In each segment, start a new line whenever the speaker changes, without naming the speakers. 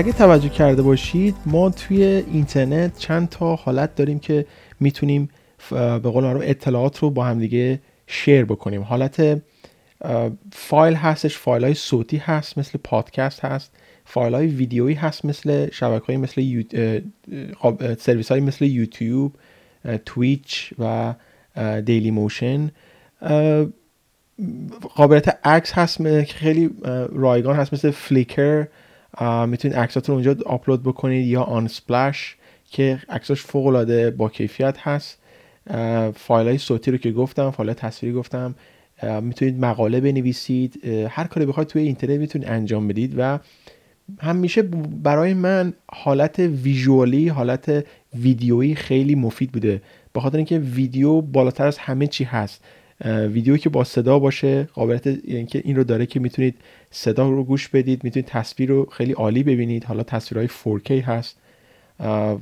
اگه توجه کرده باشید ما توی اینترنت چند تا حالت داریم که می‌تونیم به قول معروف اطلاعات رو با همدیگه share بکنیم حالت فایل هستش فایل های صوتی هست مثل پادکست هست فایل های ویدیویی هست مثل شبکه های مثل. سرویس های مثل یوتیوب Twitch و Dailymotion قابلیت عکس هست خیلی رایگان هست مثل فلیکر می‌تونید عکساتون اونجا آپلود بکنید یا آن سپلش که عکساش فوق العاده با کیفیت هست. فایل های صوتی رو که گفتم فایل تصویری گفتم. می‌تونید مقاله بنویسید. هر کاری بخواید توی اینترنت می‌تونید انجام بدید و همیشه برای من حالت ویژوالی حالت ویدیویی خیلی مفید بوده. به خاطر اینکه ویدیو بالاتر از همه چی هست. ویدیویی که با صدا باشه قابلیت اینکه این رو داره که می‌تونید صدا رو گوش بدید می‌تونید تصویر رو خیلی عالی ببینید. حالا تصویرهای 4K هست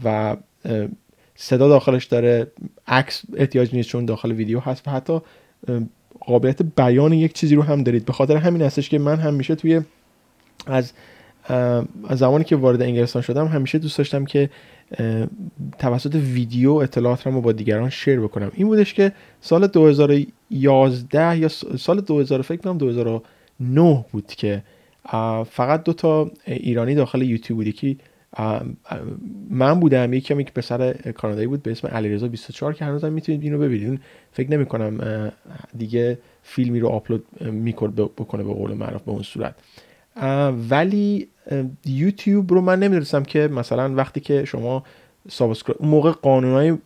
و صدا داخلش داره عکس احتیاج نیست چون داخل ویدیو هست و حتی قابلیت بیان یک چیزی رو هم دارید. به خاطر همین هستش که من همیشه توی از از زمانی که وارد انگلستان شدم همیشه دوست داشتم که توسط ویدیو اطلاعات رو با دیگران شیر بکنم. این بودش که سال 2011 یا سال 2000 فکر کنم 2009 بود که فقط دو تا ایرانی داخل یوتیوب بودی که من بودم یکی هم یک پسر کانادایی بود به اسم علیرضا 24 که هنوزم می‌تونید اینو ببینید. فکر نمی کنم دیگه فیلمی رو آپلود می‌کنه بکنه به قول معروف به اون صورت. ولی یوتیوب رو من نمی‌دونستم که مثلا وقتی که شما subscribe اون موقع قانونای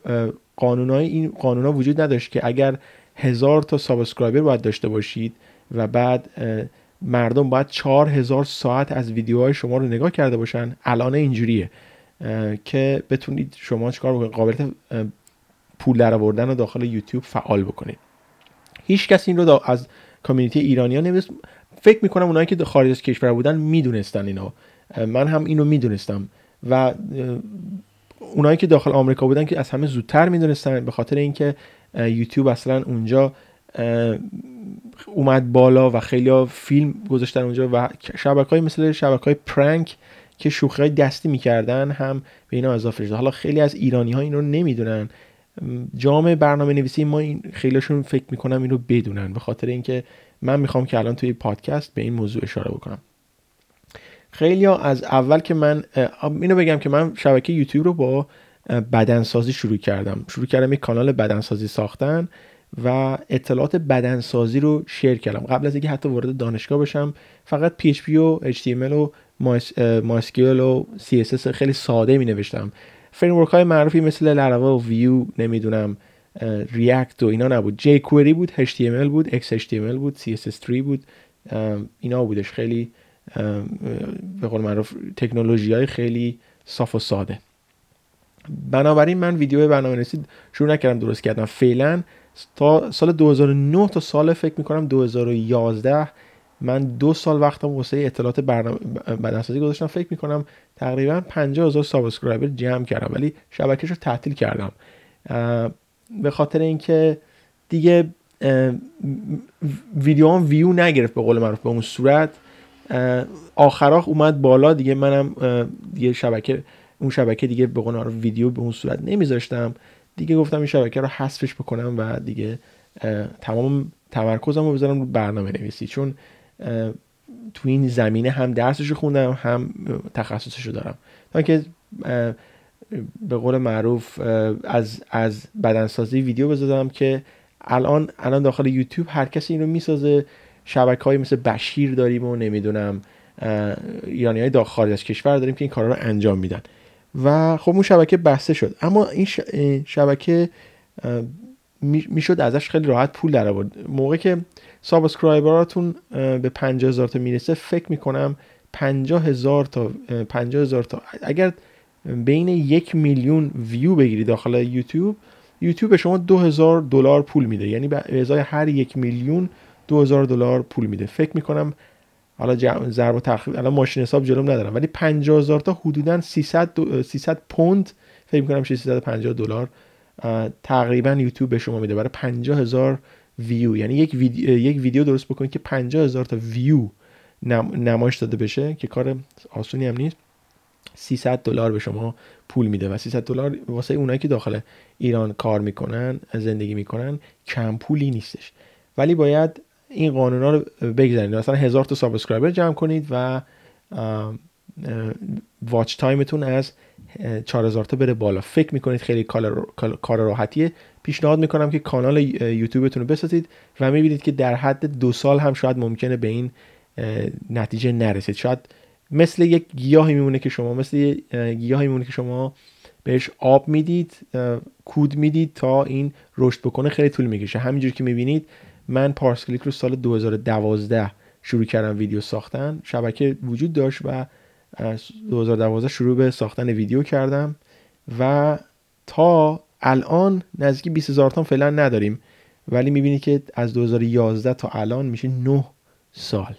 قانونای این قانونا وجود نداشت که اگر هزار تا subscriber باید داشته باشید و بعد مردم باید چهار هزار ساعت از ویدیوهای شما رو نگاه کرده باشن الان اینجوریه. که بتونید شما چیکار بکنید؟ قابلیت پول در آوردن رو داخل یوتیوب فعال بکنید. هیچ کسی این رو از کامیونیتی ایرانی ها فکر می‌کنم اونایی که خارج از کشور بودن می‌دونستن اینا من هم اینو می‌دونستم. و اونایی که داخل آمریکا بودن که از همه زودتر می‌دونستن به خاطر اینکه یوتیوب اصلا اونجا اومد بالا و خیلی فیلم گذاشتن اونجا و شبکه های مثل شبکه های پرنک که شوخی دستی می‌کردن هم به اینا اضافه شده حالا خیلی از ایرانی ها این رو نمی‌دونن. جامعه برنامه نویسی ما این خیلیشون فکر می‌کنم این رو بدونن به خاطر اینکه من می‌خوام که الان توی پادکست به این موضوع اشاره بکنم. خیلی ها از اول که من اینو بگم که من شبکه یوتیوب رو با بدنسازی شروع کردم. شروع کردم یک کانال بدنسازی ساختن و اطلاعات بدنسازی رو شیر کردم. قبل از اینکه حتی وارد دانشگاه بشم فقط PHP و HTML و MySQL و CSS خیلی ساده می نوشتم framework های معروفی مثل لراوا و ویو نمی‌دونم React و اینا نبود. jQuery بود HTML بود XHTML بود CSS3 بود اینا بودش. خیلی به قول معروف تکنولوژی های خیلی صاف و ساده. بنابراین من ویدیو برنامه نویسی شروع نکردم درست کردم. فعلا تا سال 2009 تا سال فکر می‌کنم 2011 من دو سال وقتم واسه اطلاعات برنامه بدنسازی گذاشتم. فکر می‌کنم تقریبا 50 هزار subscriber جمع کردم ولی شبکهش رو تعطیل کردم. به خاطر اینکه دیگه ویدیو ویو نگرفت به قول معروف به اون صورت. آخراخ اومد بالا دیگه منم دیگه شبکه اون شبکه دیگه به قول معروف ویدیو به اون صورت نمیذاشتم. دیگه گفتم این شبکه رو حذفش بکنم و دیگه تمام تمرکزم رو بذارم رو برنامه نویسی چون تو این زمینه هم درسش رو خوندم هم تخصصش رو دارم. تا که به قول معروف از از بدنسازی ویدیو بذارم که الان الان داخل یوتیوب هر کسی اینو می‌سازه. شبکه های مثل بشیر داریم و نمی‌دونم ایرانی های داخل خارج از کشور داریم که این کارا رو انجام میدن. و خب اون شبکه بسته شد. اما این شبکه می‌شد ازش خیلی راحت پول در آورد. موقع که subscriber اتون به 50 هزار تا می‌رسه فکر می‌کنم 50 هزار تا 50 هزار تا. اگر بین یک میلیون ویو بگیری داخل یوتیوب یوتیوب به شما 2000 دلار پول میده. یعنی به ازای هر یک میلیون 2000 دلار پول میده. فکر می‌کنم حالا ضرب و تفریق الان ماشین حساب جلوم ندارم ولی 50000 تا حدودا 300 300 پوند فکر می‌کنم 650 دلار تقریبا یوتیوب به شما میده. برای 50000 ویو یعنی یک ویدیو, یک ویدیو درست بکنید که 50000 تا ویو نمایش داده بشه که کار آسونی هم نیست. 300 دلار به شما پول میده و 300 دلار واسه اونایی که داخل ایران کار می‌کنن زندگی می‌کنن کم پولی نیستش. ولی باید این قانونا رو بگذارید. مثلا هزار تا subscriber جمع کنید و watch time تون از 4000 تا بره بالا. فکر می‌کنید خیلی کار راحتیه. پیشنهاد می‌کنم که کانال یوتیوبتون رو بسازید و می‌بینید که در حد دو سال هم شاید ممکنه به این نتیجه نرسید. شاید مثل یک گیاهی میمونه که شما مثل گیاهی میمونه که شما بهش آب می‌دید کود می‌دید تا این رشد بکنه خیلی طول می‌کشه. همینجور که می‌بینید من پارس کلیک رو سال 2012 شروع کردم ویدیو ساختن. شبکه وجود داشت و 2012 شروع به ساختن ویدیو کردم و تا الان نزدیک 20 هزار تا فعلا نداریم. ولی می‌بینید که از 2011 تا الان میشه 9 سال.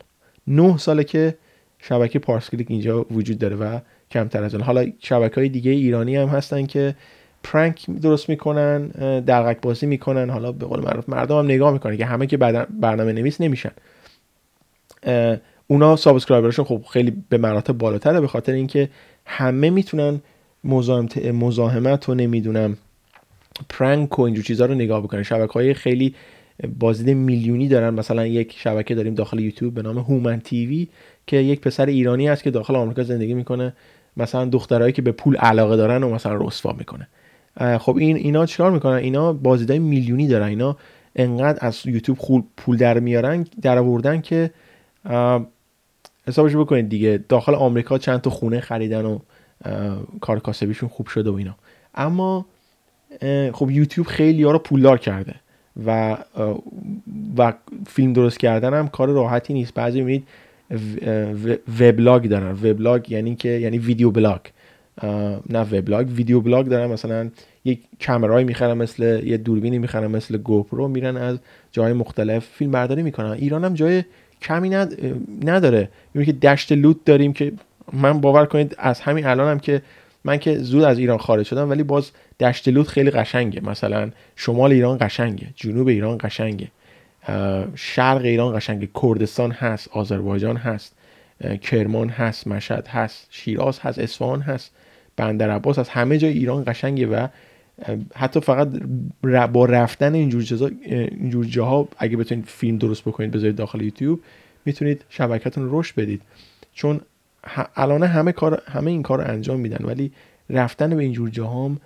9 ساله که شبکه پارس کلیک اینجا وجود داره و کمتر از اون. حالا شبکه های دیگه ایرانی هم هستن که پرانک درست می‌کنن درقک بازی می‌کنن. حالا به قول معروف مردم هم نگاه می‌کنن که همه که برنامه نویس نمیشن. اونا subscriber شون خب خیلی به مراتب بالاتره به خاطر اینکه همه می‌تونن مزاحمت و نمی‌دونم prank و اینجور چیزها رو نگاه بکنن. شبکه های خیلی بازدید میلیونی دارن. مثلا یک شبکه داریم داخل یوتیوب به نام هومن TV که یک پسر ایرانی هست که داخل آمریکا زندگی می‌کنه. مثلا دخترایی که به پول علاقه دارن و مثلا رسوا می‌کنه. خب این اینا چیکار می‌کنن؟ اینا بازدیدهای میلیونی دارن. اینا انقدر از یوتیوب پول در میارن در آوردن که حسابش بکنید دیگه. داخل آمریکا چند تا خونه خریدن و کار کاسبیشون خوب شده و اینا. اما خب یوتیوب خیلی ها رو پولدار کرده و و فیلم درست کردن هم کار راحتی نیست. بعضی می‌بینید vlog دارن. vlog یعنی که یعنی video blog. نه وبلاگ video blog دارن. مثلا یک کمرای می‌خرن مثل یه دوربینی می‌خرن مثل گوپرو میرن از جای مختلف فیلم برداری می‌کنن. ایران هم جای کمی نداره. می‌بینید که دشت لوت داریم که من باور کنید از همین الانم هم که من که زود از ایران خارج شدم ولی باز دشت لوت خیلی قشنگه. مثلا شمال ایران قشنگه جنوب ایران قشنگه شرق ایران قشنگه. کردستان هست آذربایجان هست کرمان هست مشهد هست شیراز هست اصفهان هست بندر عباس هست. همه جای ایران قشنگه و حتی فقط با رفتن اینجور چیزا اینجور جاها اگه بتونید فیلم درست بکنید بذارید داخل یوتیوب می‌تونید شبکتون رشد بدید. چون الان همه کار همه این کار رو انجام میدن ولی رفتن به اینجور جاها هم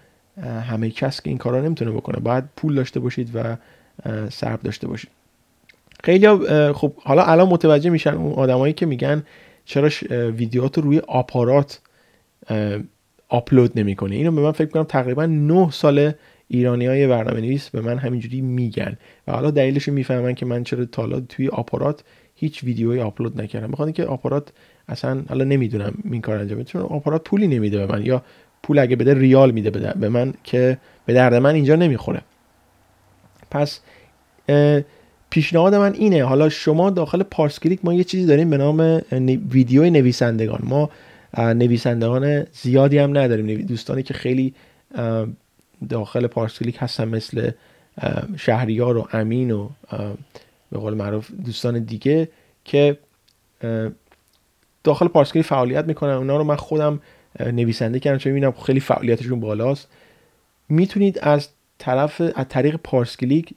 همه کس که این کارا نمی‌تونه بکنه. باید پول داشته باشید و صبر داشته باشید. خیلی خب حالا الان متوجه میشن اون آدمایی که میگن چرا ویدیوهات رو روی آپارات آپلود نمی‌کنه. اینو به من فکر کنم تقریبا 9 سال ایرانی های برنامه نویس به من همینجوری میگن و حالا دلیلش می‌فهمن که من چرا تا توی آپارات هیچ ویدیویی آپلود نکردم. بخاطر که آپارات اصلا حالا نمی‌دونم این کار انجام چون آپارات پولی نمیده به من. یا پول اگه بده ریال میده به من که به درد من اینجا نمی‌خوره. پس پیشنهاد من اینه. حالا شما داخل پارس کلیک ما یه چیزی داریم به نام ویدیو نویسندگان. ما نویسندگان زیادی هم نداریم. دوستانی که خیلی داخل پارس کلیک هستن مثل شهریار و امین و به قول معروف دوستان دیگه که داخل پارس کلیک فعالیت می‌کنن. اونا رو من خودم نویسنده کردم چون می‌بینم خیلی فعالیتشون بالاست. می‌تونید از طرف از طریق پارس کلیک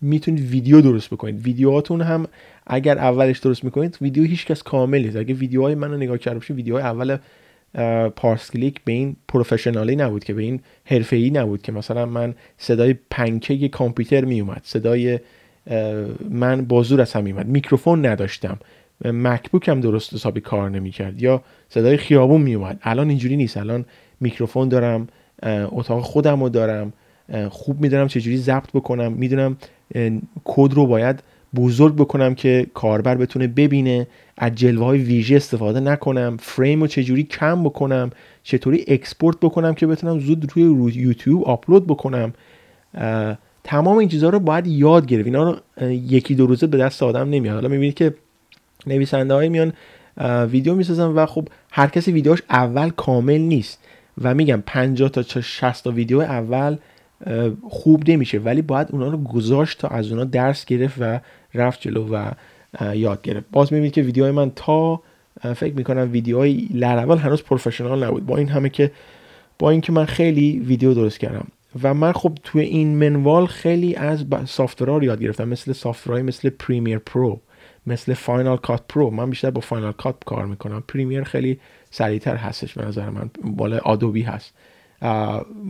می‌تونید ویدیو درست بکنید. ویدیوهاتون هم اگر اولش درست می‌کنید ویدیو هیچکس کامل نیست اگه ویدیوهای من رو نگاه کرده باشید ویدیوهای اول پارس کلیک به این professional ی نبود که به این حرفه‌ای نبود که. مثلا من صدای پنکه کامپیوتر میومد صدای من به زور از هم میومد میکروفون نداشتم. MacBook هم درست حسابی کار نمی‌کرد. یا صدای خیابون میومد الان اینجوری نیست. الان میکروفون دارم اتاق خودم رو دارم خوب می‌دونم چجوری ضبط بکنم. می‌دونم کد رو باید بزرگ بکنم که کاربر بتونه ببینه از جلوه های ویژه استفاده نکنم فریم رو چجوری کم بکنم چطوری export بکنم که بتونم زود روی یوتیوب آپلود بکنم. تمام این چیزها رو باید یاد گرفت. اینا رو یکی دو روزه به دست آدم نمیاد. حالا می‌بینید که نویسنده های میان ویدیو می‌سازن و خب هر کسی ویدیوش اول کامل نیست. و میگم 50 تا 60 تا ویدیو اول خوب نمیشه ولی باید اونا رو گذاشت تا از اونا درس گرفت و رفت جلو و یاد گرفت. باز می‌بینید که ویدیوهای من تا فکر می‌کنم ویدیوهای لراول هنوز professional نبود. با این همه که با اینکه من خیلی ویدیو درست کردم و من خب توی این منوال خیلی از software ها رو یاد گرفتم. مثل software های مثل Premiere Pro مثل Final Cut Pro من بیشتر با Final Cut کار می‌کنم. Premiere خیلی سریعتر هستش به نظر من. بالا Adobe هست.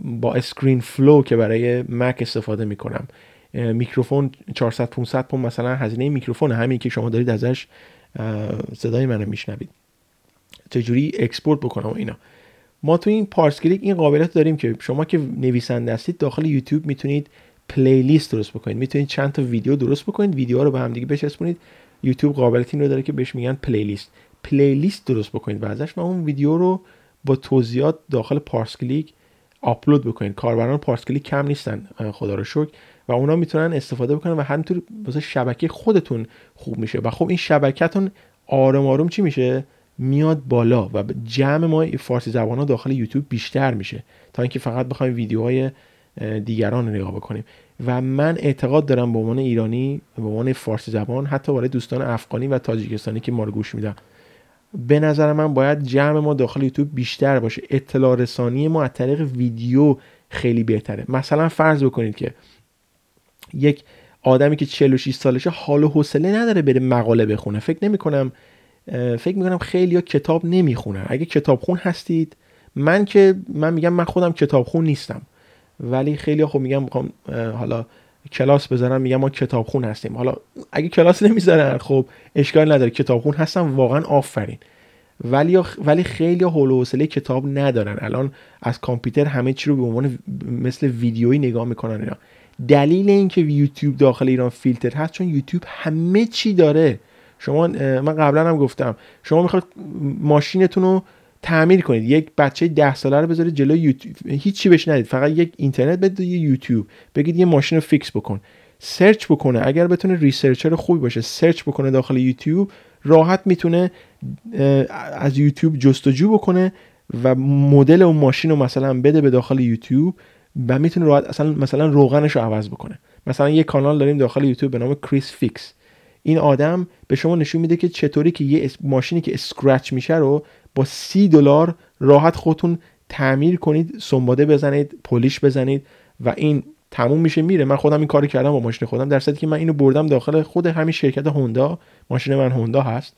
با ScreenFlow که برای Mac استفاده می‌کنم. میکروفون 400 500 پوند مثلا هزینه میکروفون همین که شما دارید ازش صدای منو میشنوید. چجوری export بکنم و اینا. ما تو این پارس کلیک این قابلیت داریم که شما که نویسنده هستید داخل یوتیوب می‌تونید playlist درست بکنید. می‌تونید چند تا ویدیو درست بکنید. ویدیوها رو به هم دیگه بچسبونید. یوتیوب قابلیت این رو داره که بهش میگن playlist playlist درست بکنید و ازش و اون ویدیو رو با توضیحات داخل پارس کلیک آپلود بکنید کاربران پارس کلیک کم نیستن خدا رو شکر. و اونا می‌تونن استفاده بکنن و همینطور واسه شبکه خودتون خوب میشه. و خب این شبکهتون آروم آروم چی میشه؟ میاد بالا و جمع ما فارسی زبان ها داخل یوتیوب بیشتر میشه. تا اینکه فقط بخوایم ویدیوهای دیگران رو نگاه بکنیم. و من اعتقاد دارم به عنوان ایرانی به عنوان فارسی زبان حتی برای دوستان افغانی و تاجیکستانی که ما رو گوش میدن. به نظر من باید جمع ما داخل یوتیوب بیشتر باشه. اطلاع رسانی ما از طریق ویدیو خیلی بهتره. مثلا فرض بکنید که یک آدمی که 46 سالشه حال و حوصله نداره بره مقاله بخونه. فکر نمی کنم فکر می‌کنم خیلی ها کتاب نمی‌خونن اگه کتابخون هستید من که من میگم من خودم کتابخون نیستم. ولی خیلی خب میگم می‌خوام حالا کلاس بذارم میگم ما کتابخون هستیم. حالا اگه کلاس نمی‌ذارن خب اشکال نداره. کتابخون هستم واقعا آفرین. ولی ولی خیلی حول و کتاب ندارن. الان از کامپیوتر همه چی رو به عنوان مثل ویدیویی نگاه می‌کنن اینا. دلیل اینکه یوتیوب داخل ایران فیلتر هست چون یوتیوب همه چی داره. شما من قبلا هم گفتم شما می‌خواد ماشینتون رو تعمیر کنید. یک بچه ده ساله رو بذارید جلوی یوتیوب. هیچی بهش ندید. فقط یک اینترنت بدید یه یوتیوب. بگید یه ماشین رو fix بکن. search بکنه. اگر بتونه researcher خوبی باشه search بکنه داخل یوتیوب راحت می‌تونه از یوتیوب جستجو بکنه و مدل اون ماشین رو مثلا بده به داخل یوتیوب و می‌تونه راحت اصلا مثلا روغنش رو عوض بکنه. مثلا یه کانال داریم داخل یوتیوب به نام ChrisFix این آدم به شما نشون میده که چطوری که یه ماشینی که scratch میشه رو با سی دلار راحت خودتون تعمیر کنید سنباده بزنید polish بزنید و این تموم میشه میره. من خودم این کارو کردم با ماشین خودم در که من اینو بردم داخل خود همین شرکت هوندا. ماشین من هوندا هست.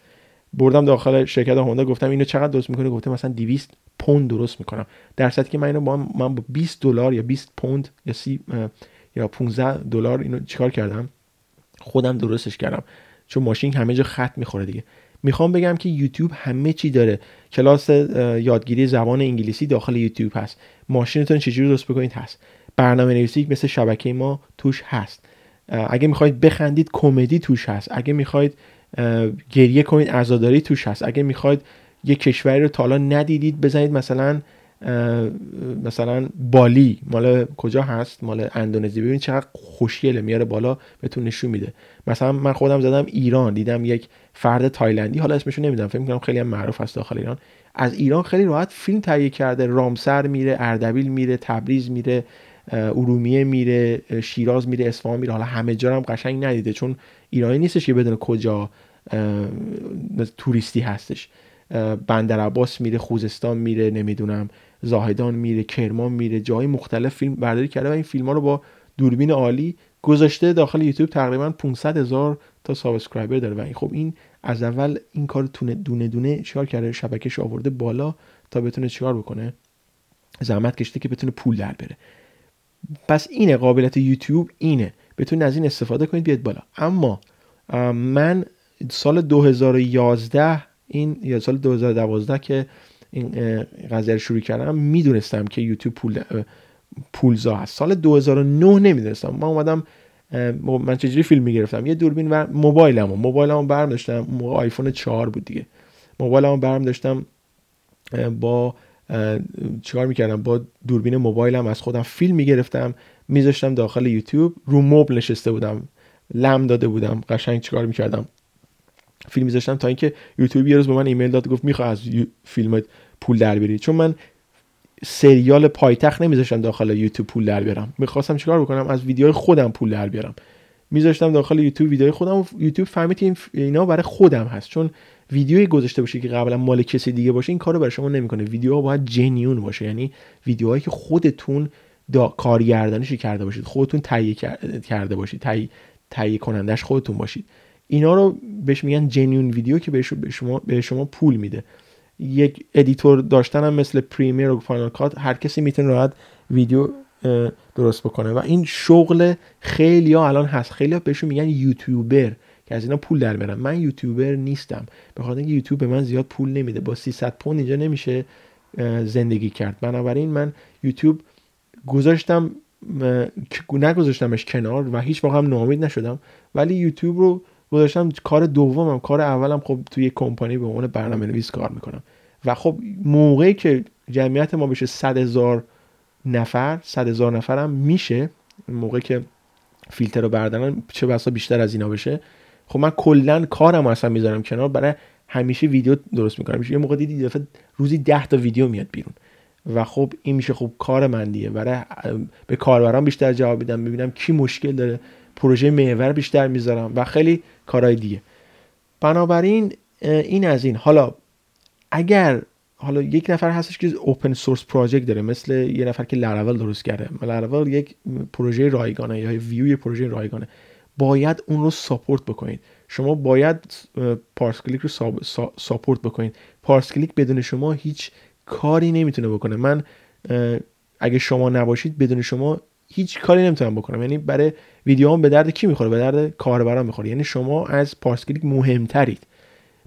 بردم داخل شرکت هوندا گفتم اینو چقدر درست می‌کنه گفته مثلا 200 پوند درست می‌کنم. در که من اینو با من با 20 دلار یا 20 پوند یا 30 یا 15 دلار اینو چیکار کردم؟ خودم درستش کردم. چون ماشین همه جا خط می‌خوره دیگه. می‌خوام بگم که یوتیوب همه چی داره. کلاس یادگیری زبان انگلیسی داخل یوتیوب هست. ماشینتون چجوری درست بکنید؟ هست. برنامه نویسی مثل شبکه ما توش هست. اگه می‌خواید بخندید کمدی توش هست. اگه می‌خواید گریه کنید عزاداری توش هست. اگه می‌خواید یه کشوری رو تالا ندیدید بزنید مثلا مثلا بالی مال کجا هست؟ مال اندونزی. ببین چقدر خوشگله میاره بالا بهتون نشون میده. مثلا من خودم زدم ایران دیدم یک فرد تایلندی حالا اسمشو نمی‌دونم فکر می‌کنم خیلی هم معروف هست داخل ایران. از ایران خیلی راحت فیلم تهیه کرده رامسر میره اردبیل میره تبریز میره ارومیه میره شیراز میره اصفهان میره. حالا همه جا هم قشنگ ندیده چون ایرانی نیستش که بدون کجا توریستی هستش. بندر عباس میره خوزستان میره نمی‌دونم. زاهدان میره کرمان میره جای مختلف فیلم برداری کرده و این فیلم ها رو با دوربین عالی گذاشته داخل یوتیوب تقریبا 500 هزار تا subscriber داره. و این خب این از اول این کار تونه دونه دونه چیکار کرده؟ شبکهش آورده بالا تا بتونه چیکار بکنه؟ زحمت کشیده که بتونه پول در بیاره. پس اینه قابلیت یوتیوب اینه. بتونید از این استفاده کنید بیاد بالا. اما من سال 2011 این یا سال 2012 که این قضیه رو شروع کردم می‌دونستم که یوتیوب پول پولزا هست. سال 2009 نمی‌دونستم. من اومدم من چجوری فیلم می‌گرفتم؟ یه دوربین و موبایلمو. موبایلمو برم داشتم موقع آیفون 4 بود دیگه. موبایلمو برم داشتم با چیکار می‌کردم؟ با دوربین موبایلم از خودم فیلم می‌گرفتم میذاشتم داخل یوتیوب. رو مبل نشسته بودم. لم داده بودم. قشنگ چیکار می‌کردم؟ فیلم میذاشتم تا اینکه یوتیوب یه روز به من ایمیل داد گفت می‌خوای از فیلمت پول در بیاری. چون من سریال پایتخت نمیذاشتم داخل یوتیوب پول در بیارم. می‌خواستم چیکار بکنم؟ از ویدیوهای خودم پول در بیارم. میذاشتم داخل یوتیوب ویدیوهای خودم و یوتیوب فهمید این اینا برای خودم هست. چون ویدیویی گذاشته باشید که قبلا مال کسی دیگه باشه این کارو برای شما نمی‌کنه. ویدیو باید جنیون باشه. یعنی ویدیوهایی که خودتون دا کارگردانیش کرده باشید خودتون تهیه کرده باشید تهیه تهیه کنندش خودتون باشید. اینا رو بهش میگن genuine video که به شما به شما پول میده. یک editor داشتن هم مثل Premiere و Final Cut هر کسی می‌تونه راحت ویدیو درست بکنه. و این شغل خیلی ها الان هست. خیلی ها بهشون میگن یوتیوبر که از اینا پول در بیارن من یوتیوبر نیستم. به خاطر اینکه یوتیوب به من زیاد پول نمیده. با 300 پوند اینجا نمیشه زندگی کرد. بنابراین من یوتیوب گذاشتم نگذاشتمش کنار و هیچ موقع هم ناامید نشدم. ولی یوتیوب رو گذاشتم کار دومم کار اولم خب توی کمپانی به عنوان برنامه نویس کار می‌کنم. و خب موقعی که جمعیت ما بشه صد هزار نفر صد هزار نفر هم میشه موقعی که فیلتر رو بردارن چه بسا بیشتر از اینا بشه. خب من کلا کارم اصلا می‌ذارم کنار برای همیشه ویدیو درست می‌کنم. یه موقع دیدی دفعه روزی 10 تا ویدیو میاد بیرون. و خب این میشه خب کار من دیگه. برای به کاربران بیشتر جواب میدم ببینم کی مشکل داره. پروژه محور بیشتر می‌ذارم و خیلی کارهای دیگه. بنابراین این از این. حالا اگر حالا یک نفر هستش که اوپن سورس پراجکت داره مثل یه نفر که لراول درست کرده. لراول یک پروژه رایگانه یا ویو پروژه رایگانه. باید اون رو support بکنید. شما باید پارس کلیک رو support بکنید. پارس کلیک بدون شما هیچ کاری نمی‌تونه بکنه. من اگه شما نباشید بدون شما هیچ کاری نمی‌تونم بکنم. یعنی برای ویدیوام به درد کی می‌خوره؟ به درد کاربران می‌خوره. یعنی شما از پارس کلیک مهمترید.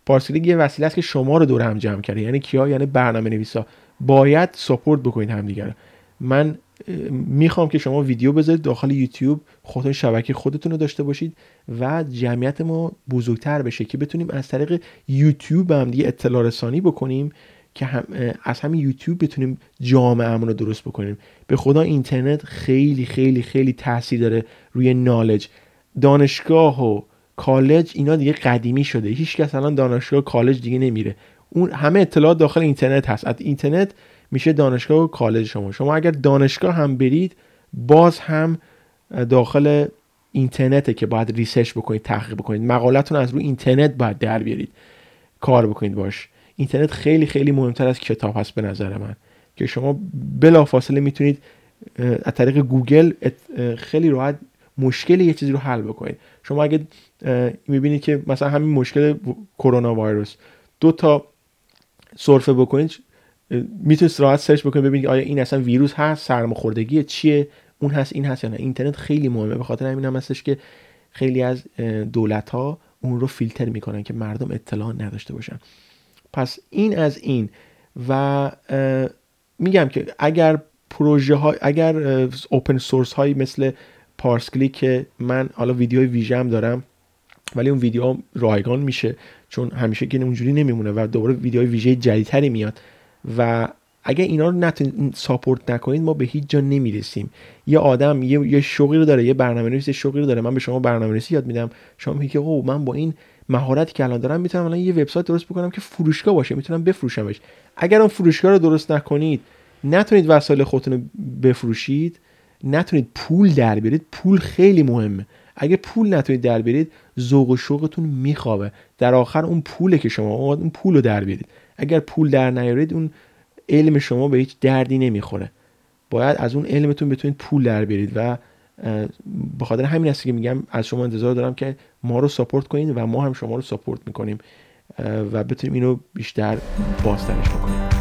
پارس کلیک یه وسیله است که شما رو دور هم جمع کرده. یعنی کیا؟ یعنی برنامه نویسا باید support بکنید همدیگه من می‌خوام که شما ویدیو بذارید داخل یوتیوب خودتون شبکه خودتون رو داشته باشید و جمعیت ما بزرگتر بشه که بتونیم از طریق یوتیوب هم دیگه اطلاع رسانی بکنیم. که هم از همین یوتیوب بتونیم جامعه رو درست بکنیم. به خدا اینترنت خیلی خیلی خیلی تاثیر داره روی نالج دانشگاه و کالج اینا دیگه قدیمی شده. هیچ کس الان دانشگاه کالج دیگه نمیره. اون همه اطلاعات داخل اینترنت هست. از اینترنت میشه دانشگاه و کالج شما. شما اگر دانشگاه هم برید باز هم داخل اینترنته که باید research بکنید تحقیق بکنید. مقالتون از روی اینترنت باید در بیارید. کار بکنید باش. اینترنت خیلی خیلی مهمتر از کتاب هست به نظر من. که شما بلافاصله می‌تونید از طریق گوگل خیلی راحت مشکل یه چیزی رو حل بکنید. شما اگه می‌بینید که مثلا همین مشکل کرونا ویروس دو تا سرفه بکنید می‌تونید راحت سرچ بکنید ببینید آیا این اصلا ویروس هست سرماخوردگی چیه اون هست این هست یا نه. اینترنت خیلی مهمه. به خاطر همین هم هستش که خیلی از دولت ها اون رو فیلتر می‌کنن که مردم اطلاع نداشته باشن. پس این از این. و میگم که اگر پروژه های اگر اوپن سورس هایی مثل پارسکلی که من حالا ویدیوی ویژه هم دارم ولی اون ویدیو رایگان میشه چون همیشه که اونجوری نمیمونه و دوباره ویدیوهای ویژه جدیدتری میاد و اگه اینا رو نتونید ساپورت نکنید ما به هیچ جا نمی‌رسیم. یه آدم یه, یه شغلی رو داره یه برنامه نویس شغلی رو داره. من به شما برنامه نویسی یاد میدم. شما میگی که او من با این مهارتی که الان دارم می‌تونم الان یه وبسایت درست بکنم که فروشگاه باشه می‌تونم بفروشمش. اگر اون فروشگاه رو درست نکنید نتونید وسایل خودتون رو بفروشید نتونید پول در بیارید. پول خیلی مهمه. اگه پول نتونید در بیارید ذوق و شوقتون میخوابه. در آخر اون پوله که شما اون پول رو در بیارید. اگر پول در نیارید اون علم شما به هیچ دردی نمی‌خوره. باید از اون علمتون بتونید پول در بیارید و به خاطر همین است که میگم از شما انتظار دارم که ما رو ساپورت کنید و ما هم شما رو ساپورت می‌کنیم و بتونیم اینو بیشتر بازترش بکنیم.